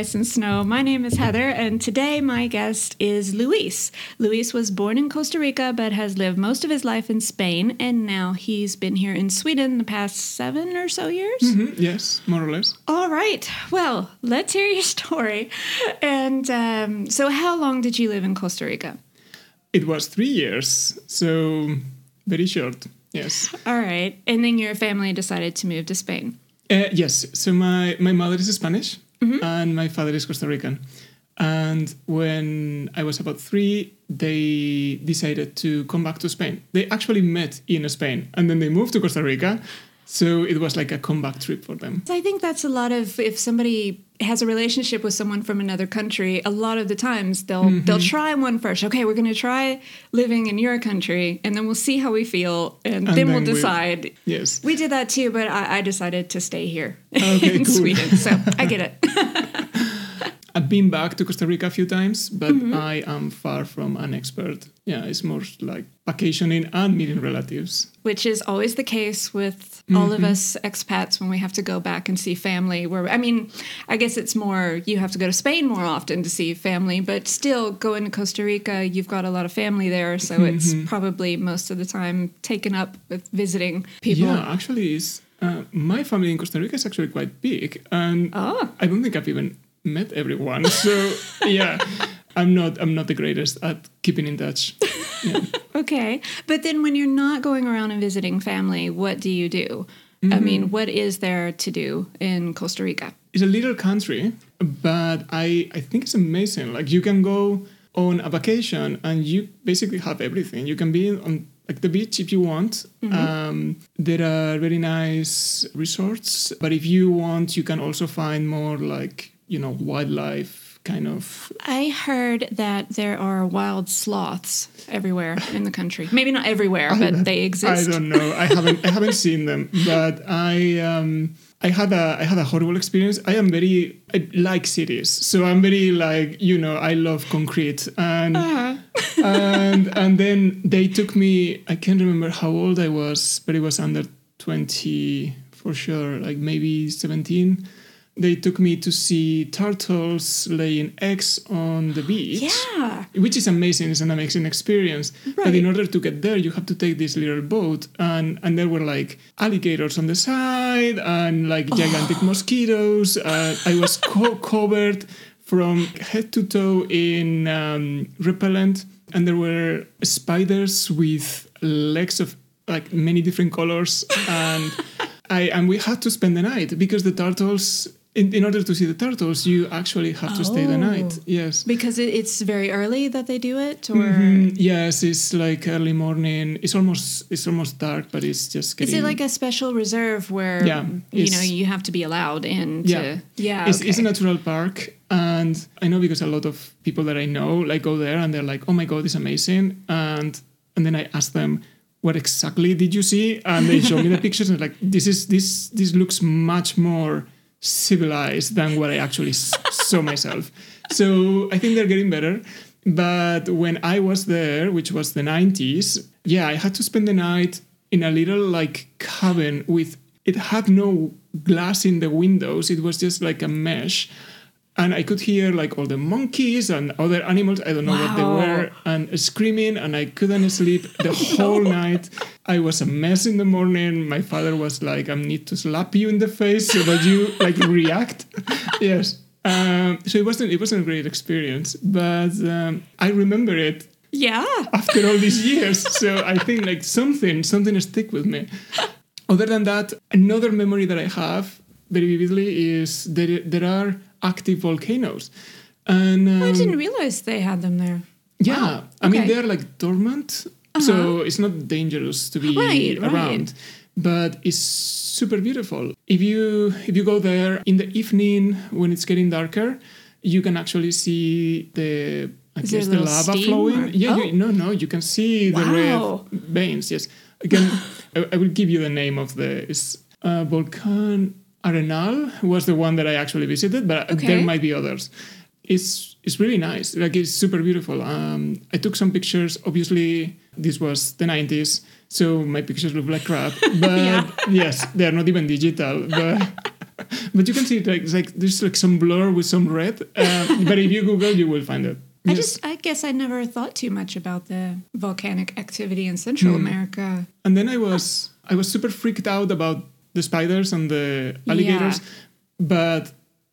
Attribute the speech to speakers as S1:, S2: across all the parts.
S1: Ice and Snow. My name is Heather, and today my guest is Luis. Luis was born in Costa Rica but has lived most of his life in Spain, and now he's been here in Sweden the past seven or so years.
S2: Mhm, Yes, more or less.
S1: All right. Well, let's hear your story. And um, so, how long did you live in Costa Rica?
S2: It was three years, so very short. Yes.
S1: All right. And then your family decided to move to Spain.
S2: Uh, yes. So my my mother is Spanish Mm-hmm. and my father is Costa Rican. And when I was about three, they decided to come back to Spain. They actually met in Spain and then they moved to Costa Rica. So it was like a comeback trip for them.
S1: I think that's a lot of if somebody has a relationship with someone from another country, a lot of the times they'll mm-hmm. they'll try one first. Okay, we're going to try living in your country, and then we'll see how we feel, and,
S2: And
S1: then, we'll
S2: then we-
S1: decide.
S2: Yes.
S1: We did that too, but I, I decided to stay here
S2: Okay,
S1: in
S2: cool.
S1: Sweden. So I get it.
S2: I've been back to Costa Rica a few times, but
S1: Mm-hmm.
S2: I am far from an expert. Yeah, it's more like vacationing and meeting relatives.
S1: Which is always the case with all of us expats when we have to go back and see family. Where I mean, I guess it's more you have to go to Spain more often to see family, but still going to Costa Rica, you've got a lot of family there, so it's probably most of the time taken up with visiting people.
S2: Yeah, actually, is uh, my family in Costa Rica is actually quite big, and
S1: Oh.
S2: I don't think I've even met everyone. So yeah, I'm not I'm not the greatest at keeping in touch. Yeah.
S1: Okay. But then when you're not going around and visiting family, what do you do? I mean, what is there to do in Costa Rica?
S2: It's a little country, but I I think it's amazing. Like you can go on a vacation and you basically have everything. You can be on like the beach if you want. Um, there are very nice resorts, but if you want, you can also find more like you know wildlife kind of
S1: I heard that there are wild sloths everywhere in the country. Maybe not everywhere, but they exist I
S2: don't know. I haven't I haven't seen them, but I um I had a I had a horrible experience. I am very I like cities, so I'm very like you know I love concrete and
S1: Uh-huh.
S2: and and then they took me. I can't remember how old I was, but it was under twenty for sure, like maybe seventeen. They took me to see turtles laying eggs on the beach
S1: Yeah.
S2: which is amazing. It's an amazing experience. But in order to get there, you have to take this little boat, and and there were like alligators on the side and like gigantic mosquitoes. Uh, I was co- covered from head to toe in um, repellent, and there were spiders with legs of like many different colors, and I and we had to spend the night because the turtles. In, in order to see the turtles, you actually have to stay the night.
S1: Oh.
S2: Yes.
S1: Because it, it's very early that they do it, or
S2: Mhm. Yes, it's like early morning. It's almost it's almost dark, but it's just
S1: is it like a special reserve where
S2: Yeah,
S1: you know you have to be allowed in?
S2: Yeah.
S1: To, yeah.
S2: It's,
S1: okay.
S2: it's a natural park, and I know because a lot of people that I know like go there and they're like, "Oh my god, it's amazing!" And and then I ask them, "What exactly did you see?" And they show me the pictures and like, "This is this this looks much more civilized than what I actually saw myself." So I think they're getting better. But when I was there, which was the 90s, yeah, I had to spend the night in a little like cabin with it had no glass in the windows. It was just like a mesh. And I could hear like all the monkeys and other animals, I don't know what they were, and screaming, and I couldn't sleep the whole night. I was a mess in the morning. My father was like, I need to slap you in the face so that you like react. yes. Um, so it wasn't it wasn't a great experience, but um, I remember it
S1: yeah.
S2: after all these years. So I think like something, something stick with me. Other than that, another memory that I have very vividly is there, there are active volcanoes. And um,
S1: I didn't realize they had them there.
S2: yeah,
S1: Wow,
S2: I mean they're like dormant, so it's not dangerous to be
S1: Right, right.
S2: around. But it's super beautiful. If you if you go there in the evening when it's getting darker, you can actually see the I
S1: Is
S2: guess the lava flowing.
S1: or-
S2: Yeah,
S1: Oh.
S2: you, no, no, you can see the
S1: Wow.
S2: red veins. Yes, again, I, I will give you the name of the it's uh, Volcan Arenal was the one that I actually visited, but there might be others. It's it's really nice. Like it's super beautiful. Um, I took some pictures. Obviously, this was the '90s, so my pictures look like crap. But
S1: Yeah.
S2: yes, they are not even digital. But but you can see it like, it's like there's like some blur with some red. Um, but if you Google, you will find it.
S1: I
S2: Yes.
S1: just, I guess I never thought too much about the volcanic activity in Central
S2: Hmm.
S1: America.
S2: And then I was I was super freaked out about the spiders and the alligators, but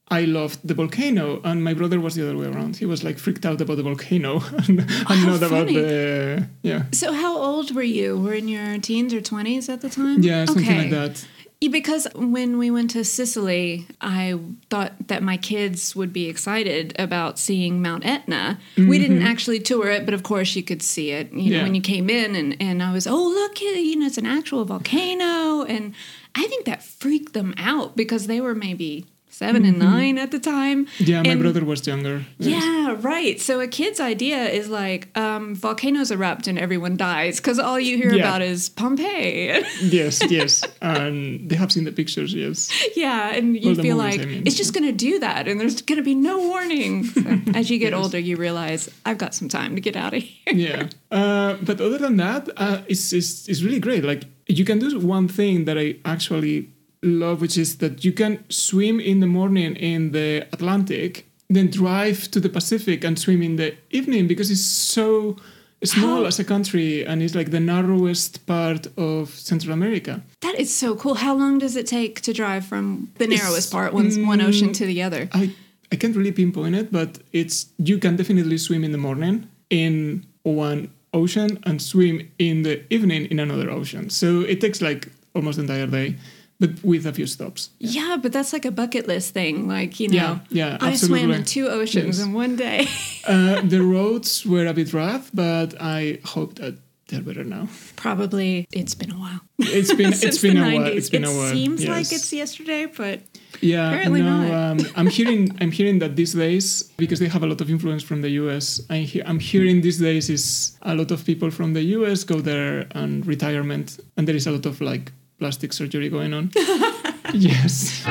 S2: I loved the volcano, and my brother was the other way around. He was like freaked out about the volcano and, and not about the yeah
S1: So, how old were you? Were in your teens or 20s at the time?
S2: yeah something
S1: Okay.
S2: like that.
S1: Yeah, because when we went to Sicily, I thought that my kids would be excited about seeing Mount Etna. We didn't actually tour it, but of course you could see it. You know,
S2: Mm-hmm. Yeah.
S1: when you came in, and, and I was, oh look, you know, it's an actual volcano, and I think that freaked them out because they were maybe 7 and nine at the time.
S2: Mm-hmm. Yeah, my
S1: And-
S2: brother was younger. Yes.
S1: Yeah, right. So a kid's idea is like um, volcanoes erupt and everyone dies because all you hear
S2: Yeah.
S1: about is Pompeii.
S2: yes, yes, and they have seen the pictures. Yes,
S1: Yeah, and you feel like
S2: I mean.
S1: it's just going to do that, and there's going to be no warning. So as you get older, you realize I've got some time to get out of here.
S2: yeah. Uh, but other than that, uh, it's, it's it's really great. Like you can do one thing that I actually love, which is that you can swim in the morning in the Atlantic, then drive to the Pacific and swim in the evening because it's so small
S1: How-
S2: as a country and it's like the narrowest part of Central America.
S1: That is so cool. How long does it take to drive from the
S2: It's-
S1: narrowest part, one, one
S2: mm,
S1: ocean to the other?
S2: I I can't really pinpoint it, but it's you can definitely swim in the morning in one ocean and swim in the evening in another ocean. So it takes like almost the entire day, but with a few stops.
S1: Yeah, but that's like a bucket list thing. Like, you know,
S2: Yeah, yeah,
S1: I swam in two oceans
S2: Yes.
S1: in one day.
S2: Uh, the roads were a bit rough, but I hope that they're better now.
S1: Probably it's been a while.
S2: It's been it's been a while.
S1: 90s.
S2: It's been
S1: it
S2: a while.
S1: seems
S2: yes.
S1: like it's yesterday, but
S2: Yeah,
S1: Apparently
S2: no,
S1: not.
S2: Um, I'm hearing I'm hearing that these days because they have a lot of influence from the US. I he- I'm hearing these days is a lot of people from the US go there on retirement, and there is a lot of like plastic surgery going on. yes.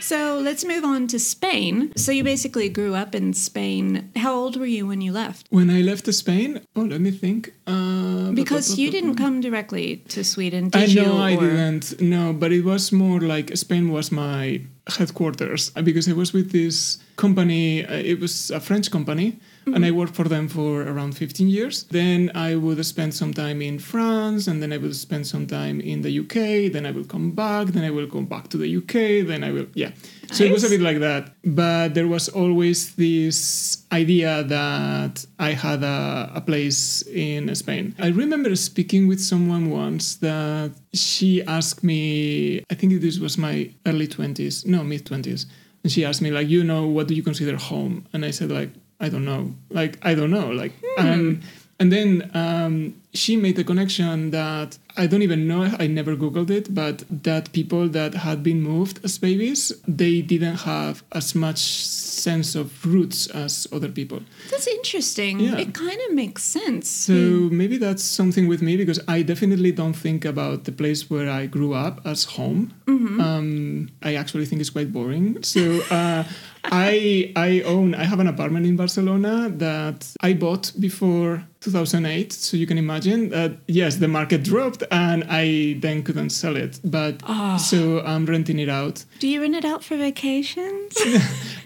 S1: So let's move on to Spain. So you basically grew up in Spain. How old were you when you left?
S2: When I left Spain, oh, let me think. Uh,
S1: Because you didn't come directly to Sweden,
S2: I
S1: did you?
S2: know I didn't. No, but it was more like Spain was my headquarters uh, because I was with this company. Uh, it was a French company, and I worked for them for around 15 years. Then I would spend some time in France, and then I would spend some time in the UK. Then I will come back. Then I will go back to the UK. Then I will, yeah. So it was a bit like that. But there was always this idea that I had a, a place in Spain. I remember speaking with someone once that she asked me, I think this was my early 20s, no, mid 20s. And she asked me, like, you know, what do you consider home? And I said, like, I don't know. Like, I don't know. Like, and, and then um, she made the connection that I don't even know, I never Googled it, but that people that had been moved as babies, they didn't have as much sense of roots as other people.
S1: That's interesting.
S2: Yeah.
S1: It kind of makes sense.
S2: So maybe that's something with me because I definitely don't think about the place where I grew up as home. Um, I actually think it's quite boring. So uh, I I own I have an apartment in Barcelona that I bought before 2008. So you can imagine that yes, the market dropped and I then couldn't sell it. But
S1: Ah.
S2: so I'm renting it out.
S1: Do you rent it out for vacations?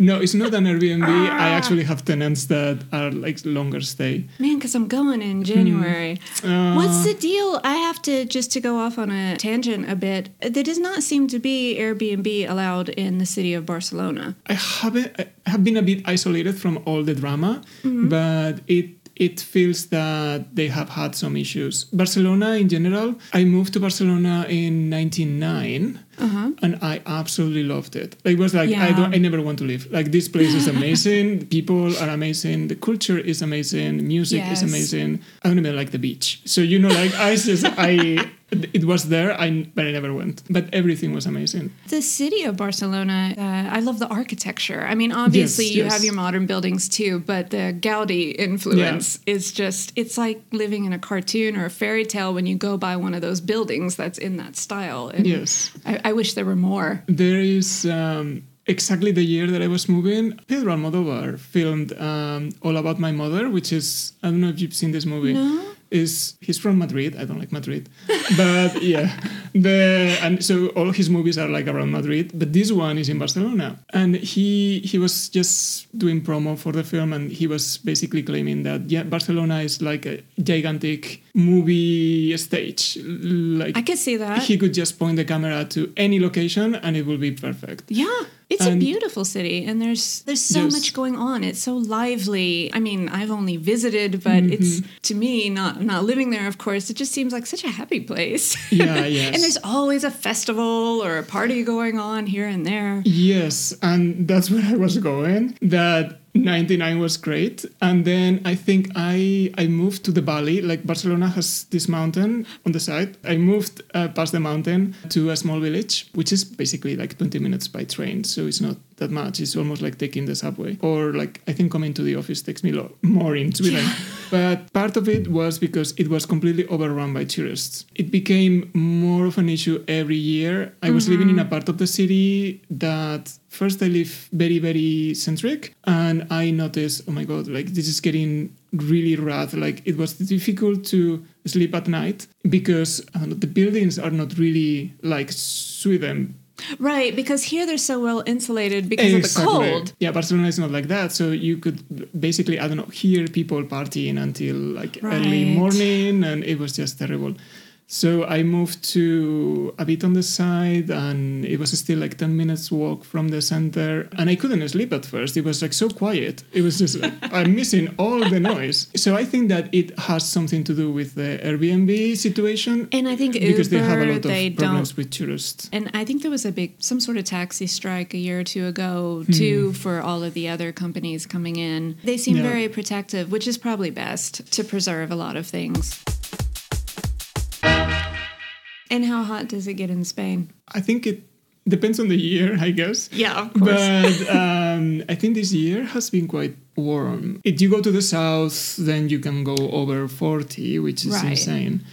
S2: No, it's not an Airbnb. I actually have tenants that are like longer stay.
S1: Man, because I'm going in January.
S2: Uh,
S1: What's the deal? I have to just to go off on a tangent a bit. There does not seem to be Airbnb allowed in the city of Barcelona.
S2: I haven't I have been a bit isolated from all the drama, but it it feels that they have had some issues. Barcelona in general, I moved to Barcelona in 99 uh-huh. and I absolutely loved it. It was like I don't I never want to leave. Like this place is amazing, people are amazing, the culture is amazing, music
S1: Yes.
S2: is amazing. I don't even like the beach. So you know like I just I it was there I but I never went. But everything was amazing.
S1: The city of Barcelona, uh, I love the architecture. I mean, obviously,
S2: Yes,
S1: you
S2: yes.
S1: have your modern buildings too, but the Gaudi influence is just, it's like living in a cartoon or a fairy tale when you go by one of those buildings that's in that style. And
S2: Yes.
S1: I, I wish there were more.
S2: There is um, exactly the year that I was moving. Pedro Almodovar filmed um, All About My Mother, which is I don't know if you've seen this movie.
S1: No?
S2: Is he's from Madrid. I don't like Madrid, but yeah, the and so all his movies are like around Madrid. But this one is in Barcelona, and he he was just doing promo for the film, and he was basically claiming that yeah, Barcelona is like a gigantic movie stage. Like
S1: I could see that.
S2: he could just point the camera to any location, and it will be perfect.
S1: Yeah, it's a beautiful city, and there's there's so much going on. It's so lively. I mean, I've only visited, but
S2: Mm-hmm.
S1: it's to me not not living there. Of course, it just seems like such a happy place.
S2: Yeah, yes.
S1: and there's always a festival or a party going on here and there.
S2: Yes, and that's where I was going. That 99 was great. And then I think I I moved to the valley. Like Barcelona has this mountain on the side. I moved uh, past the mountain to a small village, which is basically like 20 minutes by train. So it's not that much. It's almost like taking the subway. Or like I think coming to the office takes me lo- more in Sweden. But part of it was because it was completely overrun by tourists. It became more of an issue every year. I was living in mm-hmm. a part of the city that first I live very, very centric, and I noticed, oh my god, like this is getting really rough. Like it was difficult to sleep at night because know, the buildings are not really like Sweden.
S1: Right, because here they're so well insulated because of the cold.
S2: Yeah, Barcelona is not like that. So you could basically, I don't know, hear people partying until like early morning, and it was just terrible. So I moved to a bit on the side, and it was still like 10 minutes walk from the center. And I couldn't sleep at first. It was like so quiet. It was just like, I'm missing all the noise. So I think that it has something to do with the Airbnb situation
S1: And I think
S2: because they have a lot of problems
S1: don't
S2: with tourists.
S1: And I think there was a big, some sort of taxi strike a year or two ago,
S2: Hmm.
S1: too, for all of the other companies coming in. They seem
S2: Yeah.
S1: very protective, which is probably best to preserve a lot of things. And how hot does it get in Spain?
S2: I think it depends on the year, I guess.
S1: Yeah, of course.
S2: But um, I think this year has been quite warm. If you go to the south, then you can go over 40, which is
S1: Right.
S2: insane.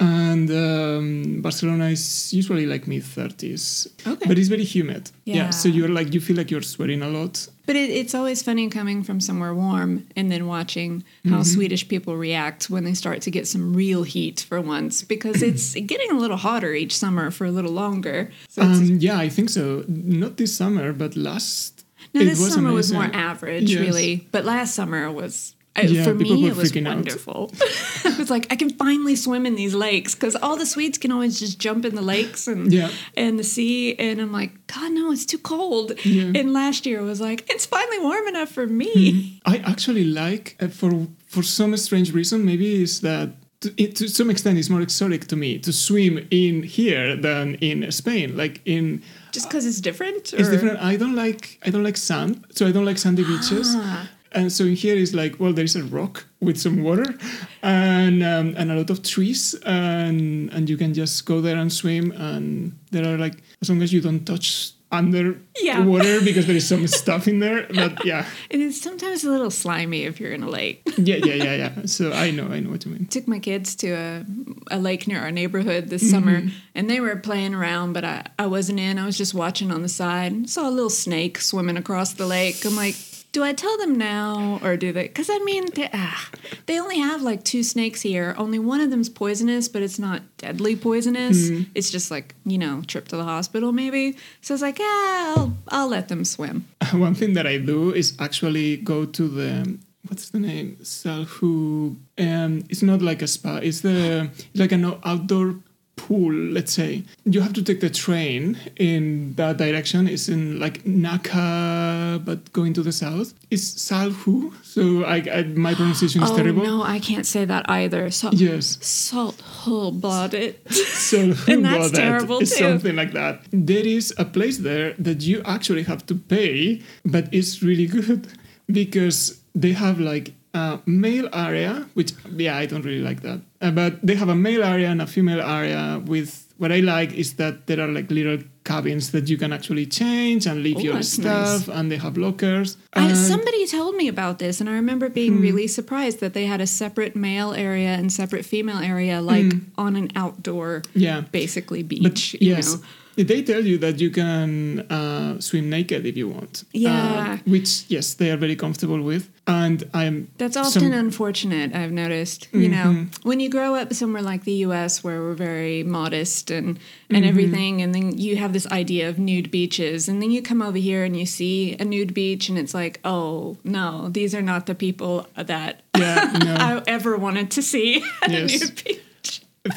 S2: And um, Barcelona is usually like mid 30s.
S1: Okay.
S2: But it's very humid.
S1: Yeah.
S2: So you're like, you feel like you're sweating a lot.
S1: But it, it's always funny coming from somewhere warm and then watching how
S2: Mm-hmm.
S1: Swedish people react when they start to get some real heat for once, because it's getting a little hotter each summer for a little longer. So
S2: Um, yeah, I think so. Not this summer, but last.
S1: no,
S2: it
S1: this summer was more average,
S2: Yes.
S1: really. But last summer was. I
S2: Yeah,
S1: for
S2: people
S1: me, it was
S2: freaking out.
S1: wonderful. I was like, I can finally swim in these lakes because all the Swedes can always just jump in the lakes and
S2: Yeah.
S1: and the sea. And I'm like, God, no, it's too cold.
S2: Yeah.
S1: And last year was like, it's finally warm enough for me.
S2: I actually like uh, for for some strange reason. Maybe is that to, it, to some extent it's more exotic to me to swim in here than in Spain. Like in
S1: Just because it's different?
S2: it's different. I don't like I don't like sand, so I don't like sandy beaches.
S1: Ah.
S2: And so in here is like well, there is a rock with some water, and um, and a lot of trees, and and you can just go there and swim. And there are like as long as you don't touch under
S1: Yeah.
S2: water because there is some stuff in there. But yeah,
S1: And it's sometimes a little slimy if you're in a lake.
S2: yeah, yeah, yeah, yeah. So I know, I know what you mean.
S1: Took my kids to a, a lake near our neighborhood this summer and they were playing around, but I, I wasn't in. I was just watching on the side. And saw a little snake swimming across the lake. I'm like, do I tell them now or do they? Because I mean, they, ah, they only have like two snakes here. Only one of them's poisonous, but it's not deadly poisonous. It's just like, you know, trip to the hospital maybe. So it's like, yeah, I'll, I'll let them swim.
S2: One thing that I do is actually go to the what's the name Salhu. Um, it's not like a spa. It's the it's like an outdoor pool. Let's say you have to take the train in that direction. It's in like Nacka, but going to the south. It's Salhu. So I, I my pronunciation is
S1: oh,
S2: terrible.
S1: no, I can't say that either. So,
S2: Yes.
S1: Salt whole blooded.
S2: So
S1: And that's
S2: that,
S1: terrible,
S2: it's
S1: too.
S2: something like that. There is a place there that you actually have to pay, but it's really good because they have like a male area, which yeah, I don't really like that. Uh, but they have a male area and a female area with what I like is that there are like little cabins that you can actually change and leave
S1: Oh,
S2: your stuff and they have lockers.
S1: I, somebody told me about this, and I remember being really surprised that they had a separate male area and separate female area, like on an outdoor,
S2: yeah.
S1: basically
S2: But
S1: beach. you
S2: yes,
S1: know?
S2: They tell you that you can uh, swim naked if you want.
S1: Yeah.
S2: Uh, which yes, they are very comfortable with, and I'm.
S1: That's often
S2: some-
S1: unfortunate, I've noticed. You know, when you grow up somewhere like the US where we're very modest and, and everything, and then you have this idea of nude beaches, and then you come over here and you see a nude beach, and it's like, oh, no, these are not the people that
S2: Yeah, no.
S1: I ever wanted to see
S2: Yes.
S1: a nude beach.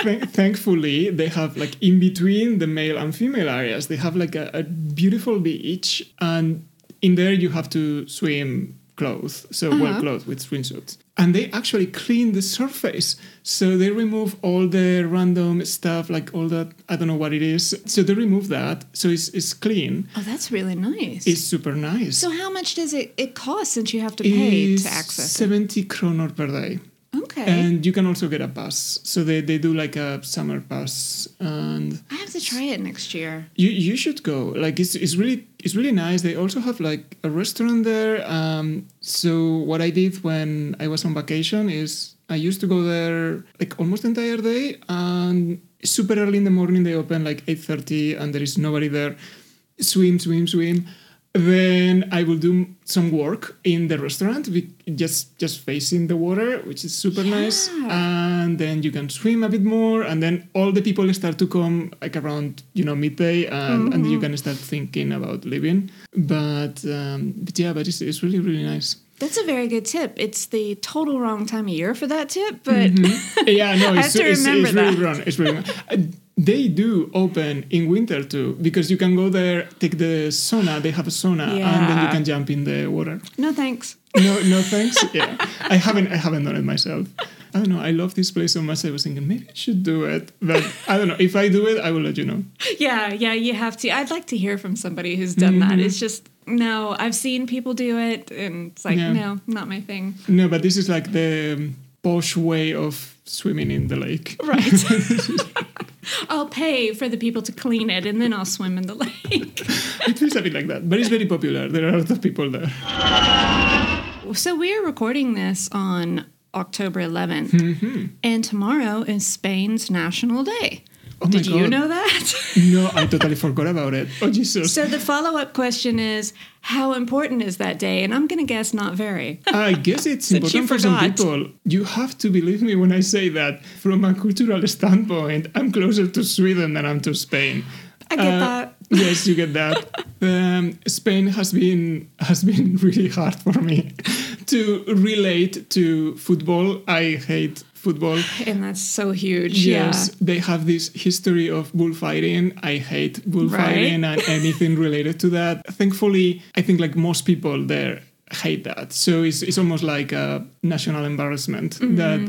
S2: Th- thankfully, they have like in between the male and female areas, they have like a, a beautiful beach, and in there you have to swim clothes, so well mm-hmm. clothed with swimsuits. And they actually clean the surface, so they remove all the random stuff, like all that I don't know what it is. So they remove that, so it's it's clean.
S1: Oh, that's really nice.
S2: It's super nice.
S1: so how much does it, it cost since you have to pay
S2: It's
S1: to access it?
S2: seventy kronor per day.
S1: Okay.
S2: And you can also get a pass. So they, they do like a summer pass and
S1: I have to try it next year.
S2: You you should go. Like it's it's really it's really nice. They also have like a restaurant there. Um, so what I did when I was on vacation is I used to go there like almost the entire day and super early in the morning they open like eight thirty and there is nobody there. Swim, swim, swim. Then I will do some work in the restaurant, just just facing the water, which is super nice. And then you can swim a bit more, and then all the people start to come like around you know midday, and, and you can start thinking about leaving. But, um, but yeah, but it's, it's really really nice.
S1: That's a very good tip. It's the total wrong time of year for that tip, but
S2: yeah, no,
S1: I have
S2: it's,
S1: to
S2: it's,
S1: remember
S2: it's really
S1: that.
S2: wrong. It's really wrong. They do open in winter too because you can go there, take the sauna. They have a sauna, and then you can jump in the water.
S1: no thanks.
S2: No, no thanks. Yeah, I haven't. I haven't done it myself. I don't know. I love this place so much. I was thinking maybe I should do it, but I don't know. If I do it, I will let you know.
S1: Yeah, yeah, you have to. I'd like to hear from somebody who's done that.
S2: Mm-hmm.
S1: It's just no. I've seen people do it, and it's like
S2: Yeah.
S1: no, not my thing.
S2: No, but this is like the posh way of swimming in the lake.
S1: Right. I'll pay for the people to clean it, and then I'll swim in the lake.
S2: It feels a bit like that, but it's very popular. There are a lot of people there.
S1: so we're recording this on October 11th, mm-hmm. and tomorrow is Spain's National Day.
S2: Oh
S1: Did you know that?
S2: No, I totally forgot about it. Oh Jesus!
S1: so the follow-up question is, how important is that day? And I'm going to guess not very.
S2: I guess it's important for some people. You have to believe me when I say that from a cultural standpoint, I'm closer to Sweden than I'm to Spain.
S1: I get
S2: Uh,
S1: that.
S2: yes, you get that. Um, Spain has been has been really hard for me to relate to football. I hate football.
S1: And that's so huge.
S2: Yes,
S1: Yeah.
S2: they have this history of bullfighting. I hate bullfighting
S1: Right.
S2: and anything related to that. Thankfully, I think like most people there hate that. So it's, it's almost like a national embarrassment
S1: Mm-hmm.
S2: that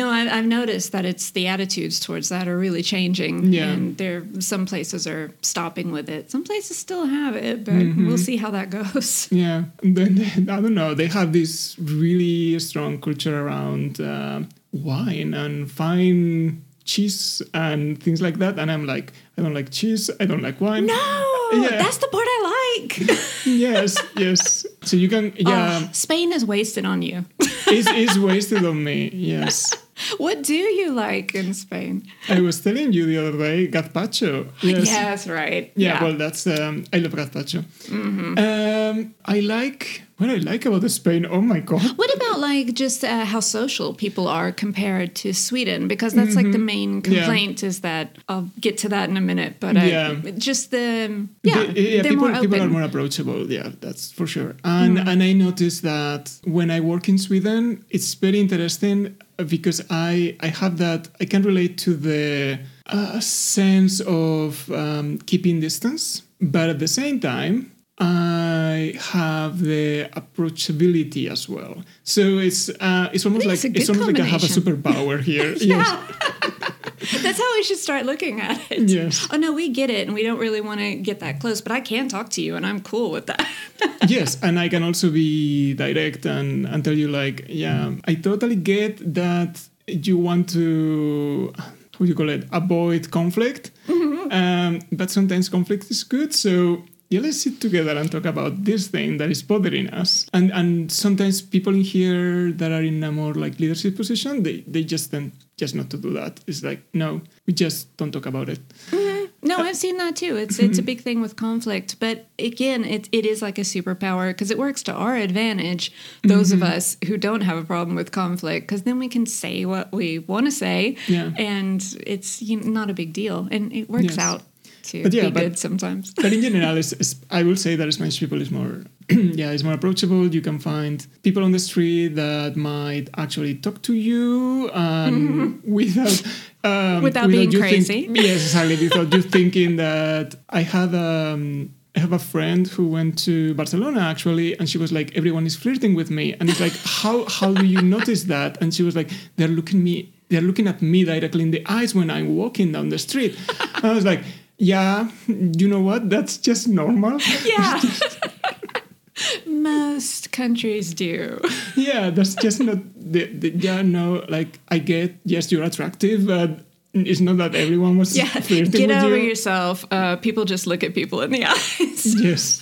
S1: No, I, I've noticed that it's the attitudes towards that are really changing.
S2: Yeah.
S1: And there, some places are stopping with it. Some places still have it, but
S2: Mm-hmm.
S1: we'll see how that goes.
S2: Yeah, then I don't know. They have this really strong culture around uh, wine and fine cheese and things like that. And I'm like, I don't like cheese. I don't like wine.
S1: No, uh,
S2: Yeah.
S1: that's the part I like.
S2: Yes, yes. So you can, oh, yeah,
S1: Oh, Spain is wasted on you.
S2: it's, it's wasted on me. Yes.
S1: what do you like in Spain?
S2: I was telling you the other day, gazpacho. Yes.
S1: Yes, right.
S2: Yeah, well, that's um, I love gazpacho. Um, I like what I like about Spain. Oh my god!
S1: What about like just uh, how social people are compared to Sweden? Because that's like the main
S2: Mm-hmm. Yeah.
S1: complaint is that I'll get to that in a minute. But
S2: Yeah.
S1: I, just the yeah,
S2: The- yeah, people, people are more approachable. Yeah, that's for sure. And and I noticed that when I work in Sweden, it's very interesting because I I have that I can relate to the uh, sense of um, keeping distance, but at the same time. I have the approachability as well, so it's uh, it's almost like
S1: it's
S2: it's almost like I have a superpower here. yes,
S1: Yeah. That's how we should start looking at it.
S2: Yes.
S1: Oh no, we get it, and we don't really want to get that close, but I can talk to you, and I'm cool with that.
S2: yes, and I can also be direct and, and tell you like, yeah, I totally get that you want to how do you call it avoid conflict, um, but sometimes conflict is good. So yeah, let's sit together and talk about this thing that is bothering us. And and sometimes people in here that are in a more like leadership position, they they just tend just not to do that. It's like no, we just don't talk about it. Mm-hmm.
S1: No, I've seen that too. It's it's a big thing with conflict, but again, it it is like a superpower because it works to our advantage. Those of mm-hmm. us who don't have a problem with conflict, because then we can say what we want to say,
S2: Yeah.
S1: and it's you know, not a big deal, and it works
S2: Yes.
S1: out to
S2: But yeah,
S1: be
S2: but-
S1: good sometimes.
S2: but in general, it's, it's, I will say that Spanish people is more, yeah, it's more approachable. You can find people on the street that might actually talk to you um, without um,
S1: Without being
S2: you
S1: crazy.
S2: Think, yes, exactly. Without you thinking that I had um, I have a friend who went to Barcelona actually, and she was like, "Everyone is flirting with me," and it's like, "How how do you notice that?" And she was like, "They're looking me." They're looking at me directly in the eyes when I'm walking down the street. I was like, yeah, you know what? That's just normal.
S1: Yeah. Most countries do.
S2: Yeah, that's just not the, the yeah, no, like I get yes, you're attractive, but it's not that everyone was
S1: Yeah,
S2: flirting
S1: get over
S2: you.
S1: yourself. Uh, people just look at people in the eyes.
S2: Yes.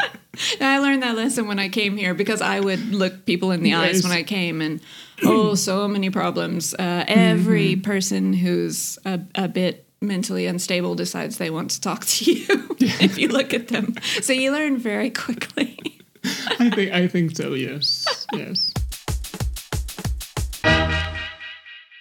S1: I learned that lesson when I came here because I would look people in the eyes when I came, and oh, so many problems. Uh, every person who's a, a bit mentally unstable decides they want to talk to you if you look at them. So you learn very quickly.
S2: I think I think so, yes. Yes.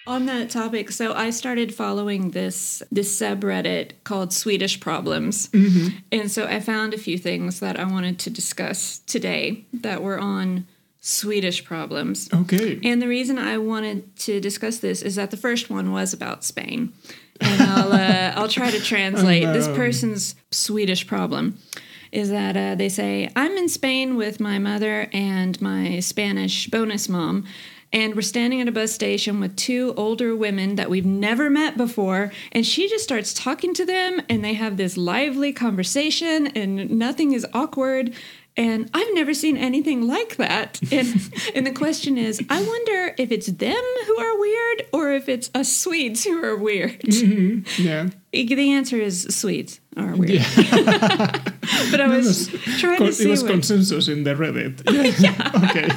S1: On that topic, so I started following this this subreddit called Swedish Problems, mm-hmm. and so I found a few things that I wanted to discuss today that were on Swedish problems.
S2: Okay.
S1: And the reason I wanted to discuss this is that the first one was about Spain, and I'll uh, I'll try to translate this
S2: Um.
S1: person's Swedish problem. Is that uh, they say I'm in Spain with my mother and my Spanish bonus mom, and we're standing at a bus station with two older women that we've never met before, and she just starts talking to them, and they have this lively conversation, and nothing is awkward. And I've never seen anything like that. And and the question is, I wonder if it's them who are weird or if it's us Swedes who are weird.
S2: Yeah.
S1: The answer is Swedes are weird.
S2: Yeah.
S1: But I was trying
S2: Con-
S1: to
S2: it was
S1: what,
S2: consensus in the Reddit. Yeah. okay.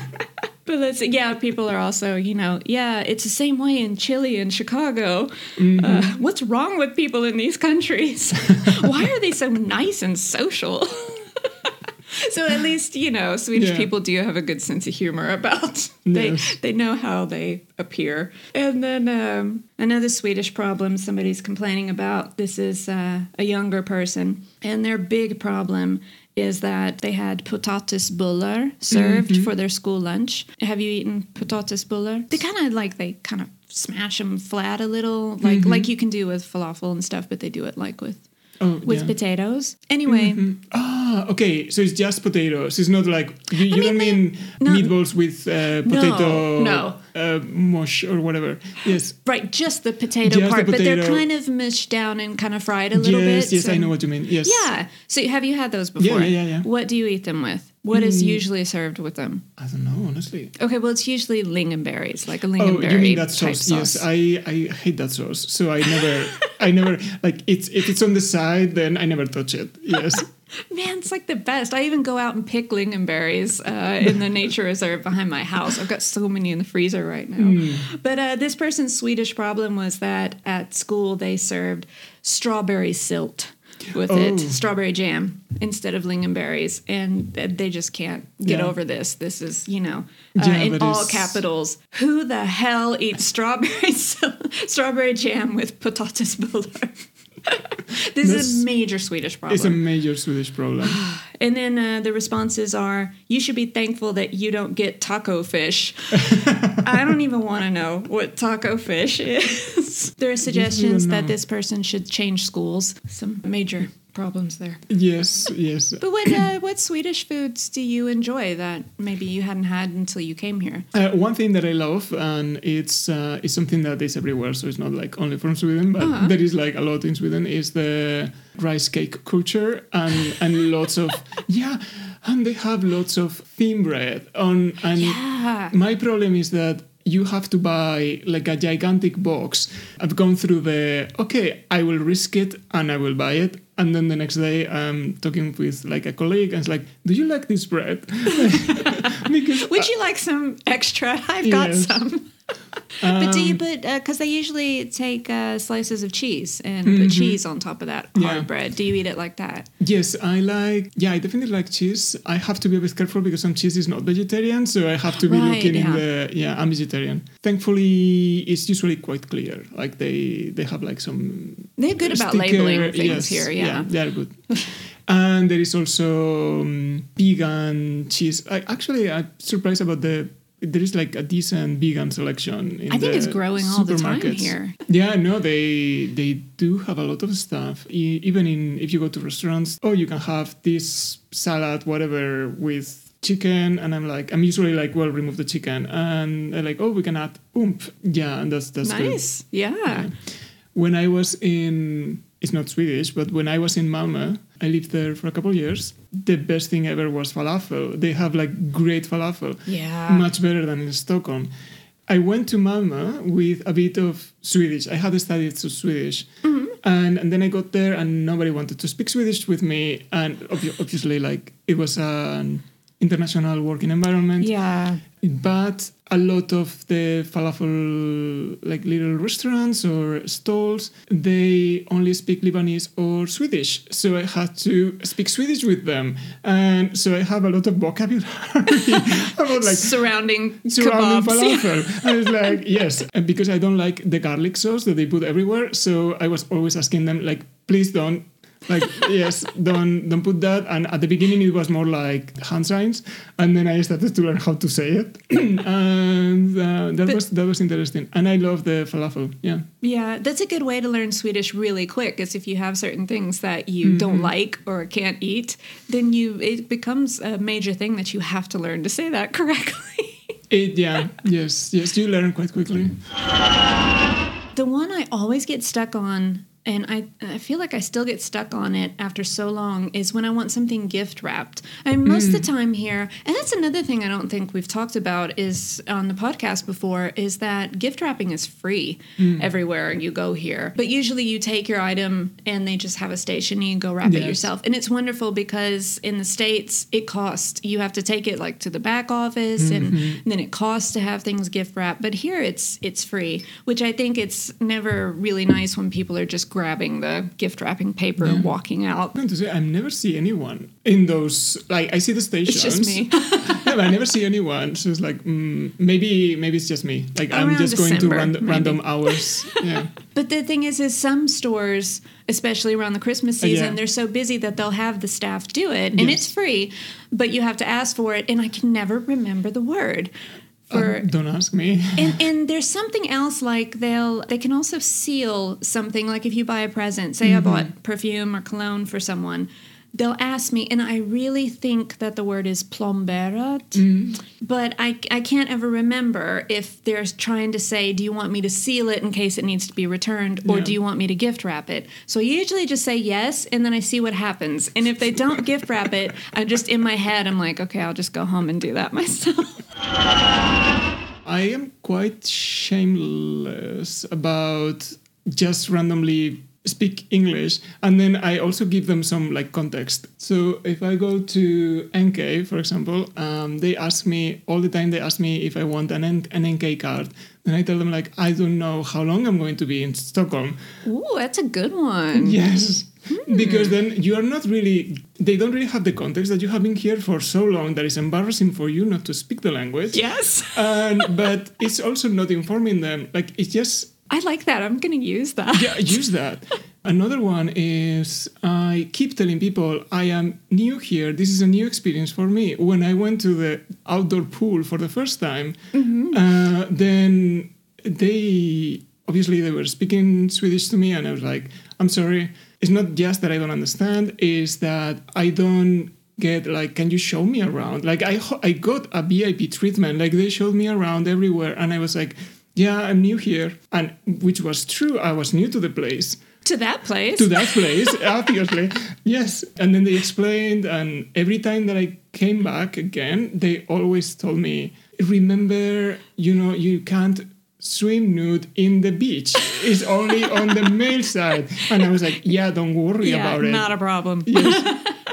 S1: But let's yeah, people are also you know yeah, it's the same way in Chile and Chicago.
S2: Mm-hmm.
S1: Uh, what's wrong with people in these countries? Why are they so nice and social? so at least you know Swedish
S2: Yeah.
S1: people do have a good sense of humor about they
S2: Yes.
S1: they know how they appear. And then um, another Swedish problem somebody's complaining about. This is uh, a younger person, and their big problem is that they had potatisbullar served
S2: Mm-hmm.
S1: for their school lunch. Have you eaten potatisbullar? They kind of like they kind of smash them flat a little, like
S2: Mm-hmm.
S1: like you can do with falafel and stuff, but they do it like with
S2: Oh,
S1: with
S2: yeah.
S1: potatoes. Anyway,
S2: Ah, okay. So it's just potatoes. It's not like you, you
S1: mean,
S2: don't mean
S1: no.
S2: meatballs with uh, potato
S1: no.
S2: Uh, mush or whatever. Yes.
S1: right, just the potato
S2: Just the
S1: part, but they're kind of mushed down and kind of fried a little
S2: yes,
S1: bit.
S2: yes, I
S1: so-
S2: know what you mean. Yes.
S1: Yeah. So have you had those before?
S2: yeah, yeah, yeah.
S1: What do you eat them with? What is
S2: Mm.
S1: usually served with them?
S2: I don't know, honestly.
S1: Okay, well, it's usually lingonberries, like a
S2: Oh,
S1: lingonberry
S2: you mean that sauce?
S1: sauce.
S2: Yes, I, I hate that sauce. So I never, I never like it's if it's on the side, then I never touch it. Yes.
S1: Man, it's like the best. I even go out and pick lingonberries uh, in the nature reserve behind my house. I've got so many in the freezer right now.
S2: Hmm.
S1: But uh, this person's Swedish problem was that at school they served strawberry sylt with it,
S2: Oh.
S1: strawberry jam instead of lingonberries, and they just can't get
S2: Yeah.
S1: over this. This is, you know, uh,
S2: Yeah,
S1: in all capitals. Who the hell eats strawberry strawberry jam with potatoes potatisbullar? this is a major Swedish problem.
S2: It's a major Swedish problem.
S1: And then uh, the responses are, you should be thankful that you don't get taco fish. I don't even want to know what taco fish is. there are suggestions that this person should change schools. Some major problems there.
S2: yes, yes.
S1: But what, uh, what Swedish foods do you enjoy that maybe you hadn't had until you came here?
S2: Uh, one thing that I love, and it's uh, it's something that is everywhere, so it's not like only from Sweden, but
S1: Uh-huh.
S2: there is like a lot in Sweden, is the rice cake culture and and lots of yeah, and they have lots of thin bread on and
S1: Yeah.
S2: my problem is that you have to buy like a gigantic box. I've gone through the okay, I will risk it and I will buy it. And then the next day I'm talking with like a colleague and it's like, do you like this bread?
S1: Would you like some extra? I've got
S2: Yes.
S1: Some. but do you
S2: Um,
S1: put because they usually take uh, slices of cheese and put cheese on top of that hard
S2: Mm-hmm.
S1: Bread? Do you eat it like that?
S2: Yes, I like. Yeah, I definitely like cheese. I have to be a bit careful because some cheese is not vegetarian, so I have to be
S1: Right,
S2: looking in the. Yeah, I'm vegetarian. Thankfully, it's usually quite clear. Like they they have like some.
S1: They're good about
S2: sticker-
S1: labeling things
S2: yes,
S1: here. Yeah.
S2: they are good. and there is also um, vegan cheese. I, actually, I'm surprised about the. There is like a decent vegan selection. In
S1: I think
S2: the
S1: it's growing all the time here.
S2: Yeah, no, they they do have a lot of stuff. E- even in if you go to restaurants, oh, you can have this salad, whatever, with chicken, and I'm like, I'm usually like, well, remove the chicken, and they're like, oh, we can add Oumph. Yeah, and that's that's good.
S1: Nice. Yeah.
S2: When I was in, it's not Swedish, but when I was in Malmö, I lived there for a couple of years. The best thing ever was falafel. They have like great falafel
S1: Yeah.
S2: much better than in Stockholm. I went to Malmö with a bit of Swedish. I had studied some Swedish, mm-hmm. and, and then I got there, and nobody wanted to speak Swedish with me. And obvi- obviously, like it was an international working environment,
S1: Yeah.
S2: but a lot of the falafel like little restaurants or stalls they only speak lebanese or swedish so i had to speak swedish with them and so i have a lot of vocabulary about like
S1: surrounding,
S2: surrounding
S1: kebabs.
S2: falafel. I was like, yes, and because I don't like the garlic sauce that they put everywhere, so I was always asking them like, please don't. Like yes, don't don't put that. And at the beginning, it was more like hand signs, and then I started to learn how to say it, and uh, that
S1: But-
S2: was that was interesting. And I love the falafel. Yeah,
S1: Yeah, that's a good way to learn Swedish really quick. Is if you have certain things that you don't like or can't eat, then you it becomes a major thing that you have to learn to say that correctly.
S2: it. Yeah, yes, yes. You learn quite quickly.
S1: The one I always get stuck on, and I, I feel like I still get stuck on it after so long, is when I want something gift wrapped. I mean, most of the mm. time here, and that's another thing I don't think we've talked about is on the podcast before, is that gift wrapping is free mm. everywhere you go here. But usually you take your item and they just have a station and you go wrap it yourself. And it's wonderful because in the States, it costs, you have to take it like to the back office and mm-hmm. then it costs to have things gift wrapped. But here it's it's free, which I think it's never really nice when people are just grabbing the gift wrapping paper and walking out.
S2: I'm going to say I never see anyone in those. Like I see the stations.
S1: It's just me.
S2: yeah, but I never see anyone. So it's like mm, maybe maybe it's just me. Like I'm
S1: Around
S2: just going
S1: December,
S2: to random, random hours. Yeah.
S1: But the thing is, is some stores, especially around the Christmas
S2: Uh, yeah.
S1: season, they're so busy that they'll have the staff do it, and
S2: Yes.
S1: it's free, but you have to ask for it, and I can never remember the word. For
S2: Um, don't ask me.
S1: and, and there's something else like they'll they can also seal something like if you buy a present. Say i bought perfume or cologne for someone they'll ask me and i really think that the word is plomberat mm. but I, I can't ever remember if they're trying to say do you want me to seal it in case it needs to be returned or
S2: Yeah.
S1: do you want me to gift wrap it? So i usually just say yes and then i see what happens. And if they don't gift wrap it i'm just in my head i'm like okay i'll just go home and do that myself.
S2: I am quite shameless about just randomly speak English and then I also give them some like context. So if I go to NK, for example, um, they ask me all the time. They ask me if I want an N- an NK card, and I tell them like I don't know how long I'm going to be in Stockholm.
S1: Ooh, that's a good one
S2: Yes. Because then you are not really, they don't really have the context that you have been here for so long that it's embarrassing for you not to speak the language.
S1: yes
S2: And, but it's also not informing them. Like, it's just,
S1: I like that. I'm going to use that.
S2: yeah, use that. Another one is I keep telling people I am new here. This is a new experience for me. When I went to the outdoor pool for the first time, uh, then they obviously they were speaking Swedish to me, and I was like, "I'm sorry. It's not just that I don't understand. Is that I don't." get like can you show me around like i i got a vip treatment like they showed me around everywhere and i was like yeah i'm new here and which was true i was new to the place
S1: To that place.
S2: to that place, obviously. Yes. And then they explained, and every time that I came back again, they always told me, remember, you know, you can't swim nude in the beach. It's only on the male side. And I was like, yeah, don't worry
S1: yeah,
S2: about it.
S1: not a problem.
S2: yes.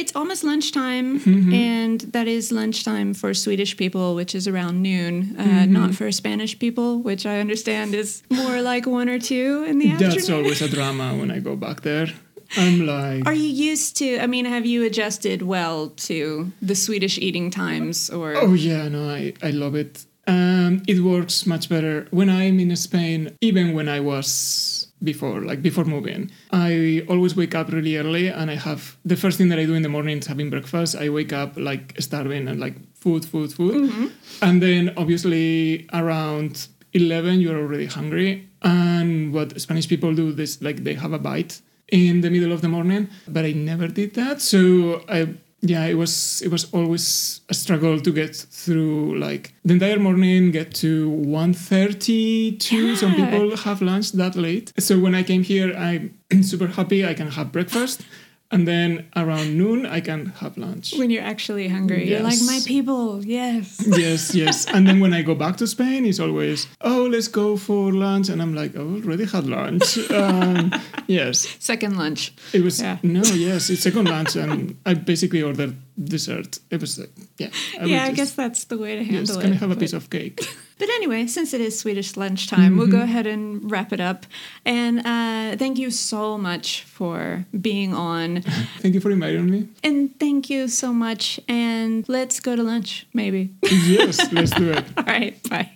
S1: it's almost lunchtime,
S2: Mm-hmm.
S1: and that is lunchtime for Swedish people, which is around noon, uh,
S2: Mm-hmm.
S1: not for Spanish people, which I understand is more like one or two in the afternoon.
S2: That's always a drama when I go back there. I'm like,
S1: Are you used to? I mean, have you adjusted well to the Swedish eating times, or
S2: oh yeah, no, I, I love it. Um, it works much better when I'm in Spain, even when I was before, like before moving. I always wake up really early and I have the first thing that I do in the morning is having breakfast. I wake up like starving and like food, food, food. Mm-hmm. And then obviously around 11, you're already hungry. And what Spanish people do is like they have a bite in the middle of the morning, but I never did that. So I yeah, it was it was always a struggle to get through like the entire morning, get to 1.32. Some
S1: Yeah.
S2: people have lunch that late. So when I came here, I'm super happy I can have breakfast. And then around noon, I can have lunch.
S1: when you're actually hungry, you're like my people. Yes.
S2: yes, yes. And then when I go back to Spain, it's always, oh, let's go for lunch. And I'm like, I already had lunch. Um, yes,
S1: Second lunch.
S2: it was,
S1: Yeah.
S2: no, yes, it's second lunch. And I basically ordered dessert. It was, like, yeah. I
S1: yeah, I
S2: would
S1: guess that's the way to handle
S2: yes,
S1: it.
S2: can I have a piece of cake?
S1: But anyway, since it is Swedish lunchtime, we'll
S2: Mm-hmm.
S1: go ahead and wrap it up. And uh, thank you so much for being on.
S2: Thank you for inviting me.
S1: and thank you so much. And let's go to lunch, maybe.
S2: Yes, let's do it.
S1: All right, bye.